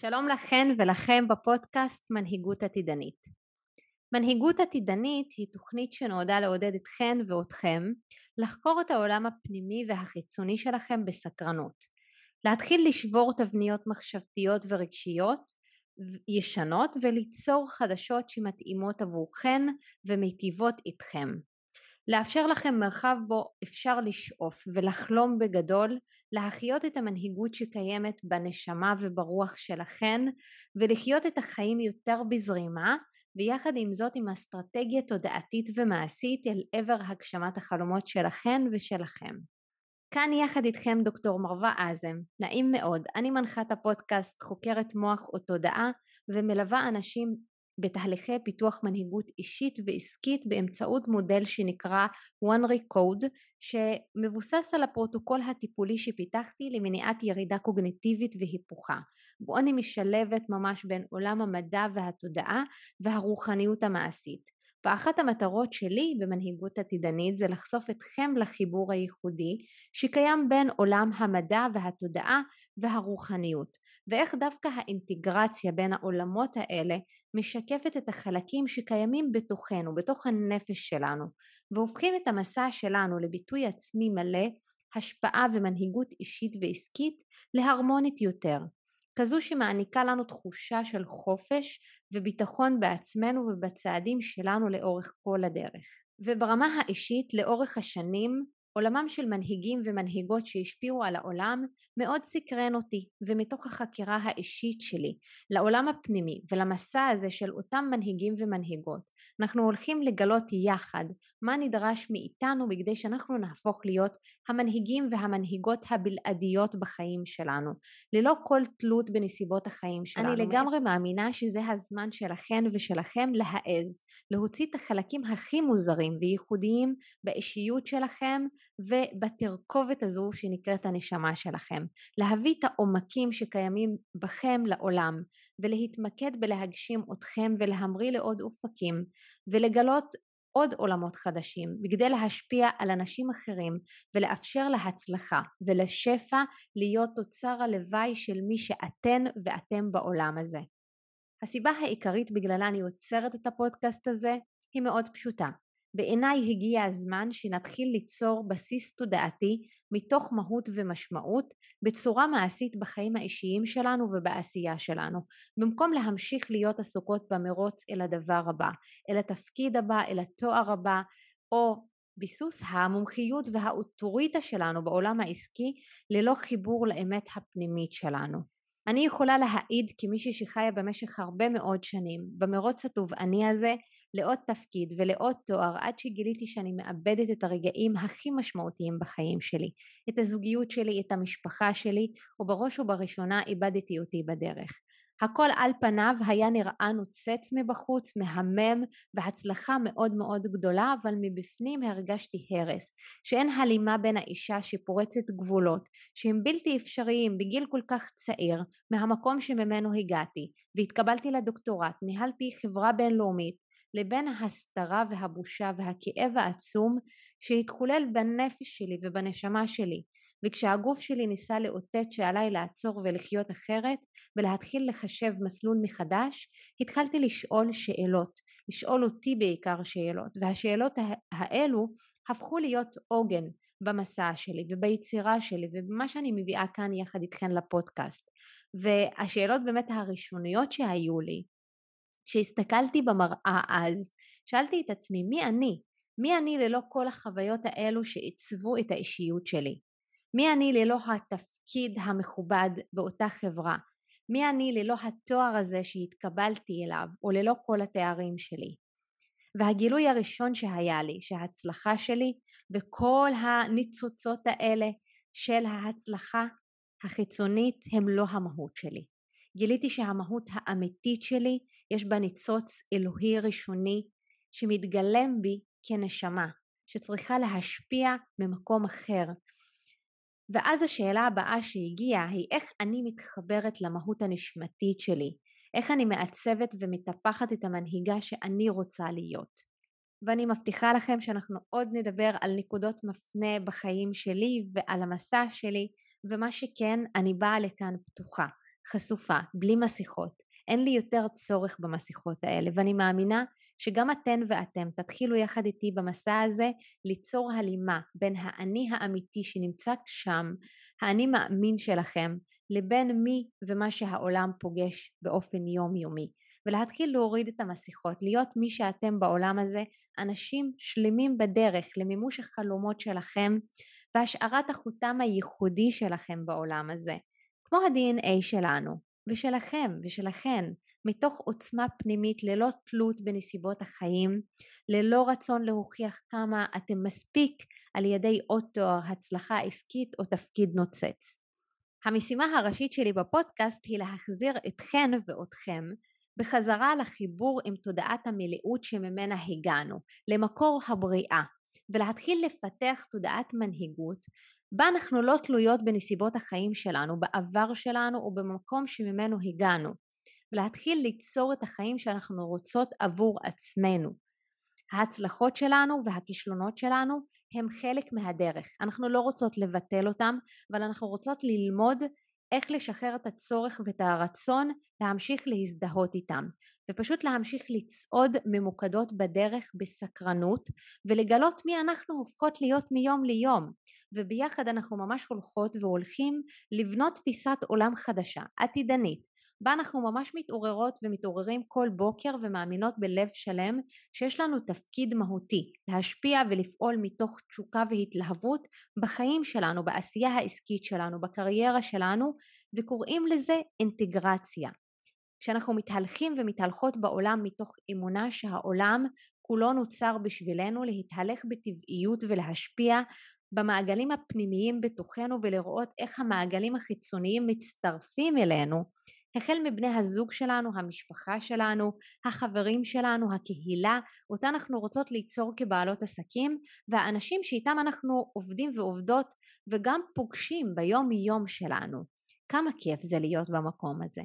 שלום לכן ולכם בפודקאסט מנהיגות עתידנית. מנהיגות עתידנית היא תוכנית שנועדה לעודד אתכן ואותכם לחקור את העולם הפנימי והחיצוני שלכם בסקרנות, להתחיל לשבור תבניות מחשבתיות ורגשיות ישנות וליצור חדשות שמתאימות עבורכן ומיטיבות איתכם. לאפשר לכם מרחב בו אפשר לשאוף ולחלום בגדול, להחיות את המנהיגות שקיימת בנשמה וברוח שלכן ולחיות את החיים יותר בזרימה ויחד עם זאת עם אסטרטגיה תודעתית ומעשית אל עבר הגשמת החלומות שלכן ושלכם. כאן יחד איתכם דוקטור מרווה אזם, נעים מאוד, אני מנחת הפודקאסט חוקרת מוח או תודעה ומלווה אנשים בתהליכי פיתוח מנהיגות אישית ועסקית באמצעות מודל שנקרא one recode שמבוסס על הפרוטוקול הטיפולי שפיתחתי למניעת ירידה קוגניטיבית והיפוכה. בו אני משלבת ממש בין עולם המדע והתודעה והרוחניות המעשית ואחת המטרות שלי במנהיגות עתידנית זה לחשוף אתכם לחיבור הייחודי שקיים בין עולם המדע והתודעה והרוחניות ואיך דווקא האינטגרציה בין העולמות האלה משקפת את החלקים שקיימים בתוכנו, בתוך הנפש שלנו והופכים את המסע שלנו לביטוי עצמי מלא, השפעה ומנהיגות אישית ועסקית להרמונית יותר כזו שמעניקה לנו תחושה של חופש וביטחון בעצמנו ובצעדים שלנו לאורך כל הדרך. וברמה האישית לאורך השנים עולמם של מנהיגים ומנהיגות שהשפיעו על העולם מאוד סקרן אותי ומתוך החקירה האישית שלי לעולם הפנימי ולמסע הזה של אותם מנהיגים ומנהיגות אנחנו הולכים לגלות יחד מה נדרש מאיתנו בכדי שאנחנו נהפוך להיות המנהיגים והמנהיגות הבלעדיות בחיים שלנו ללא כל תלות בנסיבות החיים שלנו. אני לגמרי מאמינה שזה הזמן שלכן ושלכם להעז להוציא את החלקים הכי מוזרים וייחודיים באישיות שלכם ובתרכובת הזו שנקראת הנשמה שלכם. להביא את העומקים שקיימים בכם לעולם ולהתמקד בלהגשים אתכם ולהמריא לעוד אופקים ולגלות עוד עולמות חדשים בכדי להשפיע על אנשים אחרים ולאפשר להצלחה ולשפע להיות תוצר הלוואי של מי שאתן ואתם בעולם הזה. הסיבה העיקרית בגללה אני עוצרת את הפודקאסט הזה היא מאוד פשוטה. בעיניי הגיע הזמן שנתחיל ליצור בסיס תודעתי מתוך מהות ומשמעות בצורה מעשית בחיים האישיים שלנו ובעשייה שלנו. במקום להמשיך להיות עסוקות במרוץ אל הדבר הבא אל התפקיד הבא אל התואר הבא או ביסוס המומחיות והאוטוריטה שלנו בעולם העסקי ללא חיבור לאמת הפנימית שלנו. אני יכולה להעיד כמישהי שחיה במשך הרבה מאוד שנים במרוץ התובעני הזה לעוד תפקיד ולעוד תואר עד שגיליתי שאני מאבדת את הרגעים הכי משמעותיים בחיים שלי, את הזוגיות שלי, את המשפחה שלי, ובראש ובראשונה איבדתי אותי בדרך. הכל על פניו היה נראה נוצץ מבחוץ, מהמם והצלחה מאוד מאוד גדולה, אבל מבפנים הרגשתי הרס, שאין הלימה בין האישה שפורצת גבולות, שהם בלתי אפשריים בגיל כל כך צעיר, מהמקום שממנו הגעתי, והתקבלתי לדוקטורט, ניהלתי חברה בינלאומית, לבין ההסתרה והבושה והכאב העצום שהתחולל בנפש שלי ובנשמה שלי. וכשהגוף שלי ניסה לאותת שעליי לעצור ולחיות אחרת ולהתחיל לחשב מסלול מחדש התחלתי לשאול שאלות לשאול אותי בעיקר שאלות. והשאלות האלו הפכו להיות עוגן במסע שלי וביצירה שלי ובמה שאני מביאה כאן יחד איתכן לפודקאסט. והשאלות באמת הראשוניות שהיו לי כשהסתכלתי במראה אז, שאלתי את עצמי מי אני? מי אני ללא כל החוויות האלו שעיצבו את האישיות שלי? מי אני ללא התפקיד המכובד באותה חברה? מי אני ללא התואר הזה שהתקבלתי אליו, או ללא כל התארים שלי? והגילוי הראשון שהיה לי, שההצלחה שלי וכל הניצוצות האלה של ההצלחה החיצונית הם לא המהות שלי. גיליתי שהמהות האמיתית שלי יש בה ניצוץ אלוהי ראשוני שמתגלם בי כנשמה שצריכה להשפיע ממקום אחר. ואז השאלה הבאה שהגיעה היא איך אני מתחברת למהות הנשמתית שלי? איך אני מעצבת ומטפחת את המנהיגה שאני רוצה להיות? ואני מבטיחה לכם שאנחנו עוד נדבר על נקודות מפנה בחיים שלי ועל המסע שלי ומה שכן אני באה לכאן פתוחה חשופה, בלי מסכות. אין לי יותר צורך במסכות האלה ואני מאמינה שגם אתן ואתם תתחילו יחד איתי במסע הזה ליצור הלימה בין האני האמיתי שנמצא שם, האני מאמין שלכם, לבין מי ומה שהעולם פוגש באופן יומיומי. ולהתחיל להוריד את המסכות, להיות מי שאתם בעולם הזה, אנשים שלמים בדרך למימוש החלומות שלכם והשארת החותם הייחודי שלכם בעולם הזה, כמו ה-DNA שלנו ושלכם ושלכן, מתוך עוצמה פנימית ללא תלות בנסיבות החיים, ללא רצון להוכיח כמה אתם מספיק על ידי עוד תואר, הצלחה עסקית או תפקיד נוצץ. המשימה הראשית שלי בפודקאסט היא להחזיר אתכן ואותכם בחזרה לחיבור עם תודעת המלאות שממנה הגענו, למקור הבריאה, ולהתחיל לפתח תודעת מנהיגות בה אנחנו לא תלויות בנסיבות החיים שלנו, בעבר שלנו או במקום שממנו הגענו, ולהתחיל ליצור את החיים שאנחנו רוצות עבור עצמנו. ההצלחות שלנו והכישלונות שלנו הם חלק מהדרך. אנחנו לא רוצות לבטל אותם, אבל אנחנו רוצות ללמוד איך לשחרר את הצורך ואת הרצון להמשיך להזדהות איתם ופשוט להמשיך לצעוד ממוקדות בדרך בסקרנות ולגלות מי אנחנו הופכות להיות מיום ליום וביחד אנחנו ממש הולכות והולכים לבנות תפיסת עולם חדשה עתידנית בה אנחנו ממש מתעוררות ומתעוררים כל בוקר ומאמינות בלב שלם שיש לנו תפקיד מהותי להשפיע ולפעול מתוך תשוקה והתלהבות בחיים שלנו, בעשייה העסקית שלנו, בקריירה שלנו וקוראים לזה אינטגרציה. כשאנחנו מתהלכים ומתהלכות בעולם מתוך אמונה שהעולם כולו נוצר בשבילנו להתהלך בטבעיות ולהשפיע במעגלים הפנימיים בתוכנו ולראות איך המעגלים החיצוניים מצטרפים אלינו החל מבני הזוג שלנו, המשפחה שלנו, החברים שלנו, הקהילה, אותה אנחנו רוצות ליצור כבעלות עסקים, והאנשים שאיתם אנחנו עובדים ועובדות וגם פוגשים ביום יום שלנו. כמה כיף זה להיות במקום הזה.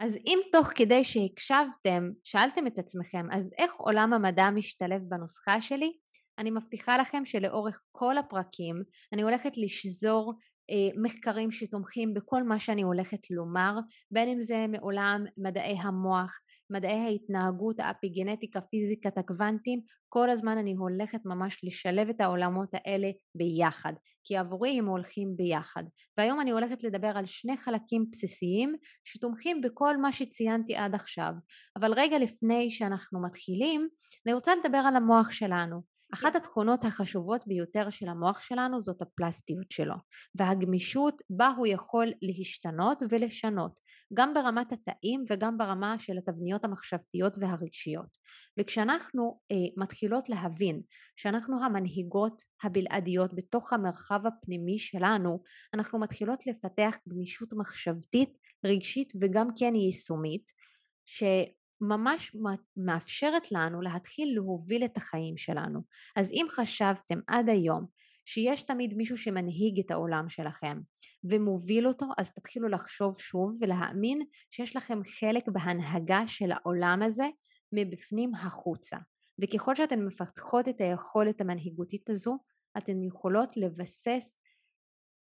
אז אם תוך כדי שהקשבתם שאלתם את עצמכם אז איך עולם המדע משתלב בנוסחה שלי, אני מבטיחה לכם שלאורך כל הפרקים אני הולכת לשזור אה, מחקרים שתומכים בכל מה שאני הולכת לומר, בין אם זה מעולם מדעי המוח, מדעי ההתנהגות, האפיגנטיקה, פיזיקת הקוונטים, כל הזמן אני הולכת ממש לשלב את העולמות האלה ביחד, כי עבורי הם הולכים ביחד. והיום אני הולכת לדבר על שני חלקים בסיסיים שתומכים בכל מה שציינתי עד עכשיו. אבל רגע לפני שאנחנו מתחילים, אני רוצה לדבר על המוח שלנו. אחת התכונות החשובות ביותר של המוח שלנו זאת הפלסטיות שלו והגמישות בה הוא יכול להשתנות ולשנות גם ברמת התאים וגם ברמה של התבניות המחשבתיות והרגשיות. וכשאנחנו אה, מתחילות להבין שאנחנו המנהיגות הבלעדיות בתוך המרחב הפנימי שלנו אנחנו מתחילות לפתח גמישות מחשבתית רגשית וגם כן יישומית ש... ממש מאפשרת לנו להתחיל להוביל את החיים שלנו. אז אם חשבתם עד היום שיש תמיד מישהו שמנהיג את העולם שלכם ומוביל אותו, אז תתחילו לחשוב שוב ולהאמין שיש לכם חלק בהנהגה של העולם הזה מבפנים החוצה. וככל שאתן מפתחות את היכולת המנהיגותית הזו, אתן יכולות לבסס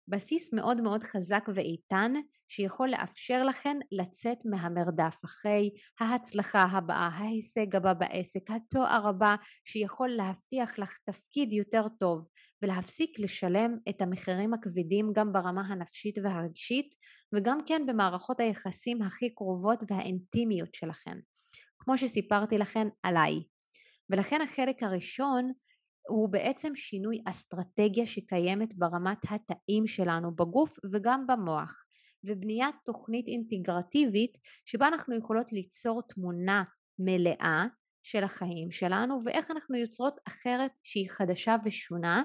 בסיס מאוד מאוד חזק ואיתן שיכול לאפשר לכן לצאת מהמרדף אחרי ההצלחה הבאה, ההישג הבא בעסק, התואר הבא שיכול להבטיח לך תפקיד יותר טוב ולהפסיק לשלם את המחירים הכבדים גם ברמה הנפשית והרגשית וגם כן במערכות היחסים הכי קרובות והאינטימיות שלכן, כמו שסיפרתי לכן עליי. ולכן החלק הראשון הוא בעצם שינוי אסטרטגיה שקיימת ברמת התאים שלנו בגוף וגם במוח ובניית תוכנית אינטגרטיבית שבה אנחנו יכולות ליצור תמונה מלאה של החיים שלנו ואיך אנחנו יוצרות אחרת שהיא חדשה ושונה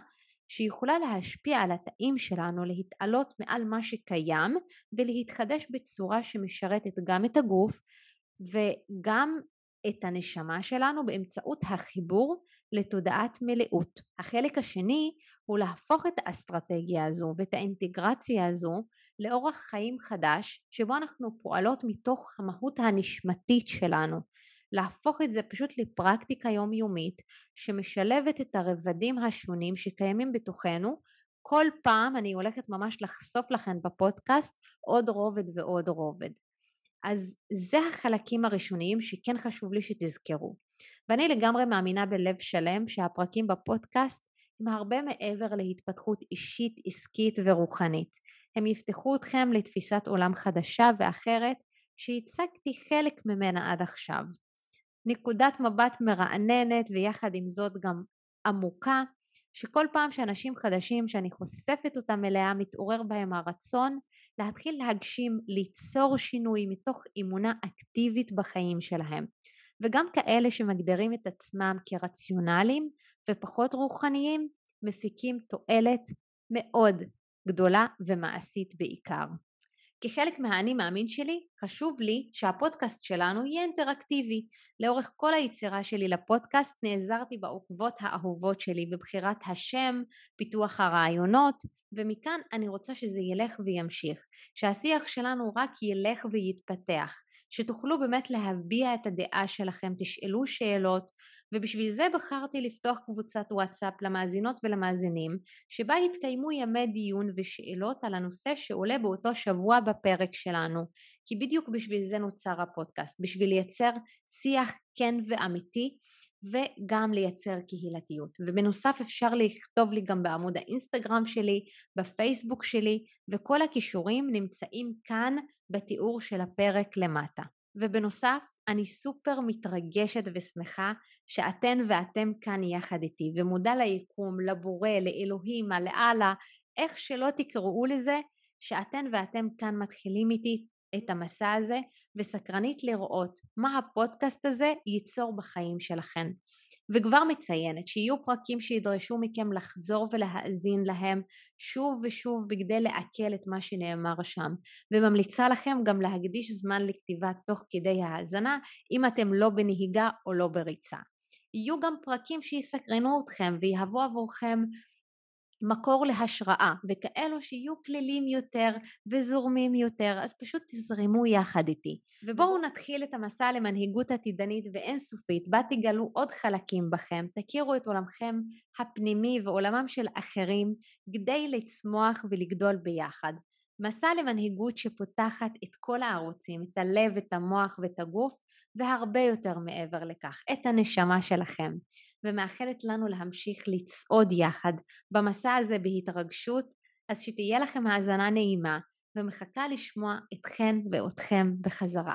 שיכולה להשפיע על התאים שלנו להתעלות מעל מה שקיים ולהתחדש בצורה שמשרתת גם את הגוף וגם את הנשמה שלנו באמצעות החיבור לתודעת מלאות. החלק השני הוא להפוך את האסטרטגיה הזו ואת האינטגרציה הזו לאורח חיים חדש שבו אנחנו פועלות מתוך המהות הנשמתית שלנו. להפוך את זה פשוט לפרקטיקה יומיומית שמשלבת את הרבדים השונים שקיימים בתוכנו. כל פעם אני הולכת ממש לחשוף לכם בפודקאסט עוד רובד ועוד רובד. אז זה החלקים הראשוניים שכן חשוב לי שתזכרו. ואני לגמרי מאמינה בלב שלם שהפרקים בפודקאסט הם הרבה מעבר להתפתחות אישית, עסקית ורוחנית. הם יפתחו אתכם לתפיסת עולם חדשה ואחרת שהצגתי חלק ממנה עד עכשיו. נקודת מבט מרעננת ויחד עם זאת גם עמוקה, שכל פעם שאנשים חדשים שאני חושפת אותם אליה מתעורר בהם הרצון להתחיל להגשים, ליצור שינוי מתוך אמונה אקטיבית בחיים שלהם. וגם כאלה שמגדירים את עצמם כרציונליים ופחות רוחניים מפיקים תועלת מאוד גדולה ומעשית בעיקר. כחלק מהאני מאמין שלי, חשוב לי שהפודקאסט שלנו יהיה אינטראקטיבי. לאורך כל היצירה שלי לפודקאסט נעזרתי בעוקבות האהובות שלי בבחירת השם, פיתוח הרעיונות, ומכאן אני רוצה שזה ילך וימשיך. שהשיח שלנו רק ילך ויתפתח. שתוכלו באמת להביע את הדעה שלכם, תשאלו שאלות, ובשביל זה בחרתי לפתוח קבוצת וואטסאפ למאזינות ולמאזינים, שבה יתקיימו ימי דיון ושאלות על הנושא שעולה באותו שבוע בפרק שלנו, כי בדיוק בשביל זה נוצר הפודקאסט, בשביל לייצר שיח כן ואמיתי וגם לייצר קהילתיות. ובנוסף אפשר לכתוב לי גם בעמוד האינסטגרם שלי, בפייסבוק שלי, וכל הכישורים נמצאים כאן בתיאור של הפרק למטה. ובנוסף, אני סופר מתרגשת ושמחה שאתן ואתם כאן יחד איתי, ומודע ליקום, לבורא, לאלוהים, לאללה, איך שלא תקראו לזה, שאתן ואתם כאן מתחילים איתי את המסע הזה וסקרנית לראות מה הפודקאסט הזה ייצור בחיים שלכם. וכבר מציינת שיהיו פרקים שידרשו מכם לחזור ולהאזין להם שוב ושוב בכדי לעכל את מה שנאמר שם וממליצה לכם גם להקדיש זמן לכתיבה תוך כדי ההאזנה אם אתם לא בנהיגה או לא בריצה. יהיו גם פרקים שיסקרנו אתכם ויהוו עבורכם מקור להשראה וכאלו שיהיו כלילים יותר וזורמים יותר אז פשוט תזרמו יחד איתי. ובואו נתחיל את המסע למנהיגות עתידנית ואינסופית. בה תגלו עוד חלקים בכם תכירו את עולמכם הפנימי ועולמם של אחרים כדי לצמוח ולגדול ביחד. מסע למנהיגות שפותחת את כל הערוצים את הלב את המוח ואת הגוף והרבה יותר מעבר לכך את הנשמה שלכם ומאחלת לנו להמשיך לצעוד יחד במסע הזה בהתרגשות, אז שתהיה לכם האזנה נעימה ומחכה לשמוע אתכן ואותכם בחזרה.